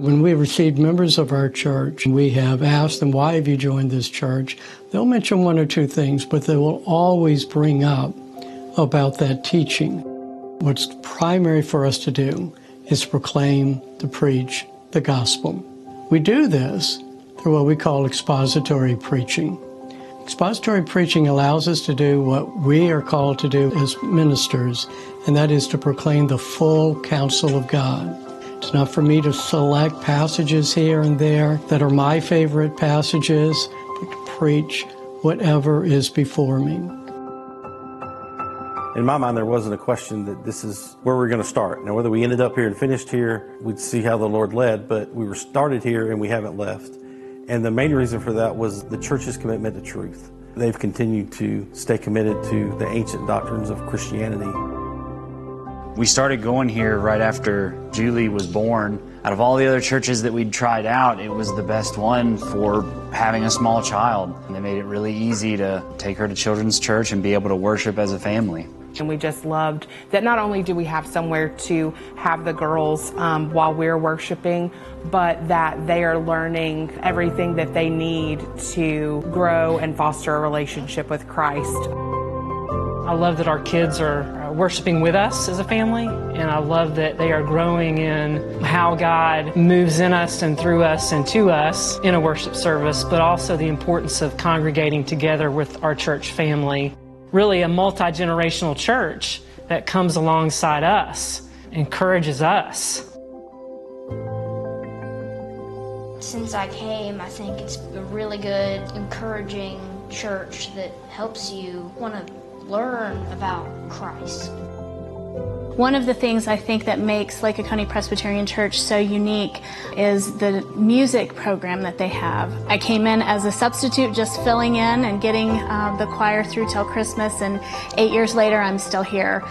When we receive members of our church, we have asked them, Why have you joined this church? They'll mention one or two things, but they will always bring up about that teaching. What's primary for us to do is proclaim, to preach the gospel. We do this through what we call expository preaching. Expository preaching allows us to do what we are called to do as ministers, and that is to proclaim the full counsel of God. It's not for me to select passages here and there that are my favorite passages, but to preach whatever is before me. In my mind, there wasn't a question that this is where we're going to start. Now, whether we ended up here and finished here, we'd see how the Lord led, but we were started here and we haven't left. And the main reason for that was the church's commitment to truth. They've continued to stay committed to the ancient doctrines of Christianity. We started going here right after Julie was born. Out of all the other churches that we'd tried out, it was the best one for having a small child. And they made it really easy to take her to children's church and be able to worship as a family. And we just loved that not only do we have somewhere to have the girls um, while we're worshiping, but that they are learning everything that they need to grow and foster a relationship with Christ. I love that our kids are worshiping with us as a family, and I love that they are growing in how God moves in us and through us and to us in a worship service, but also the importance of congregating together with our church family. Really, a multi generational church that comes alongside us, encourages us. Since I came, I think it's a really good, encouraging church that helps you want to learn about Christ. One of the things I think that makes Lake Oconee Presbyterian Church so unique is the music program that they have. I came in as a substitute, just filling in and getting uh, the choir through till Christmas, and eight years later, I'm still here.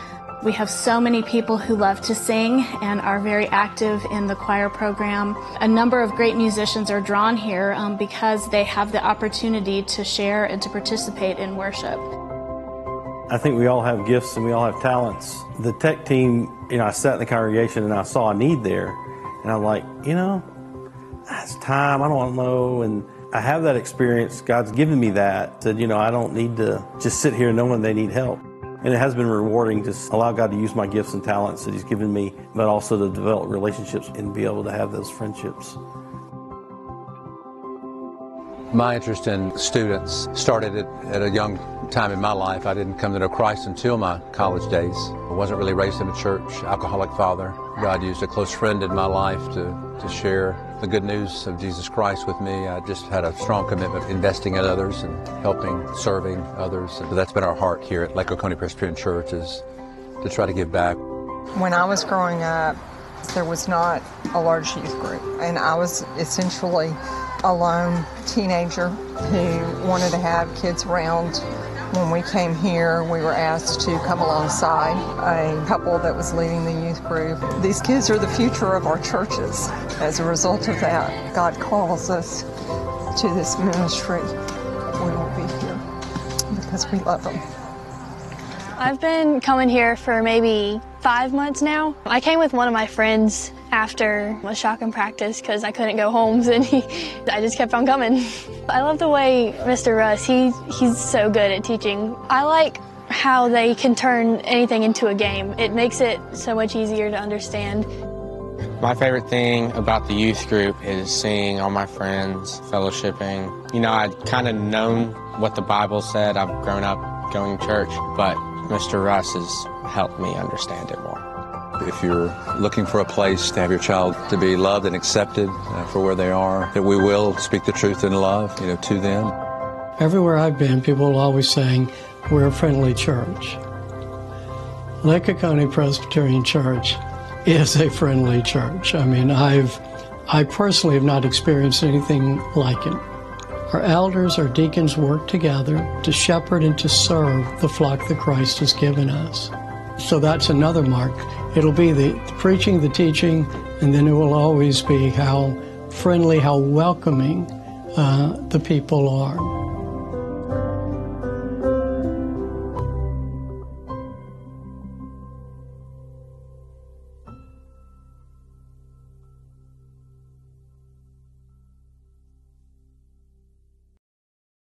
We have so many people who love to sing and are very active in the choir program. A number of great musicians are drawn here um, because they have the opportunity to share and to participate in worship. I think we all have gifts and we all have talents. The tech team, you know, I sat in the congregation and I saw a need there, and I'm like, you know, it's time. I don't know. And I have that experience. God's given me that. That you know, I don't need to just sit here knowing they need help. And it has been rewarding to allow God to use my gifts and talents that He's given me, but also to develop relationships and be able to have those friendships. My interest in students started at, at, a young time in my life. I didn't come to know Christ until my college days. I wasn't really raised in a church, alcoholic father. God used a close friend in my life to, to share the good news of Jesus Christ with me. I just had a strong commitment investing in others and helping, serving others. That's been our heart here at Lake Oconee Presbyterian Church is to try to give back. When I was growing up, there was not a large youth group, and I was essentially a lone teenager who wanted to have kids around. When we came here, we were asked to come alongside a couple that was leading the youth group. These kids are the future of our churches. As a result of that, God calls us to this ministry. We will be here because we love them. I've been coming here for maybe five months now. I came with one of my friends after a shotgun practice because I couldn't go home and he, I just kept on coming. I love the way Mr. Russ, he, he's so good at teaching. I like how they can turn anything into a game. It makes it so much easier to understand. My favorite thing about the youth group is seeing all my friends fellowshipping. You know, I'd kind of known what the Bible said. I've grown up going to church, but Mr. Russ has helped me understand it more. If you're looking for a place to have your child to be loved and accepted uh, for where they are, that we will speak the truth in love, you know, to them. Everywhere I've been, people are always saying, we're a friendly church. Lake Oconee Presbyterian Church is a friendly church. I mean, I've, I personally have not experienced anything like it. Our elders, our deacons work together to shepherd and to serve the flock that Christ has given us. So that's another mark. It'll be the, preaching, the teaching, and then it will always be how friendly, how welcoming uh, the people are.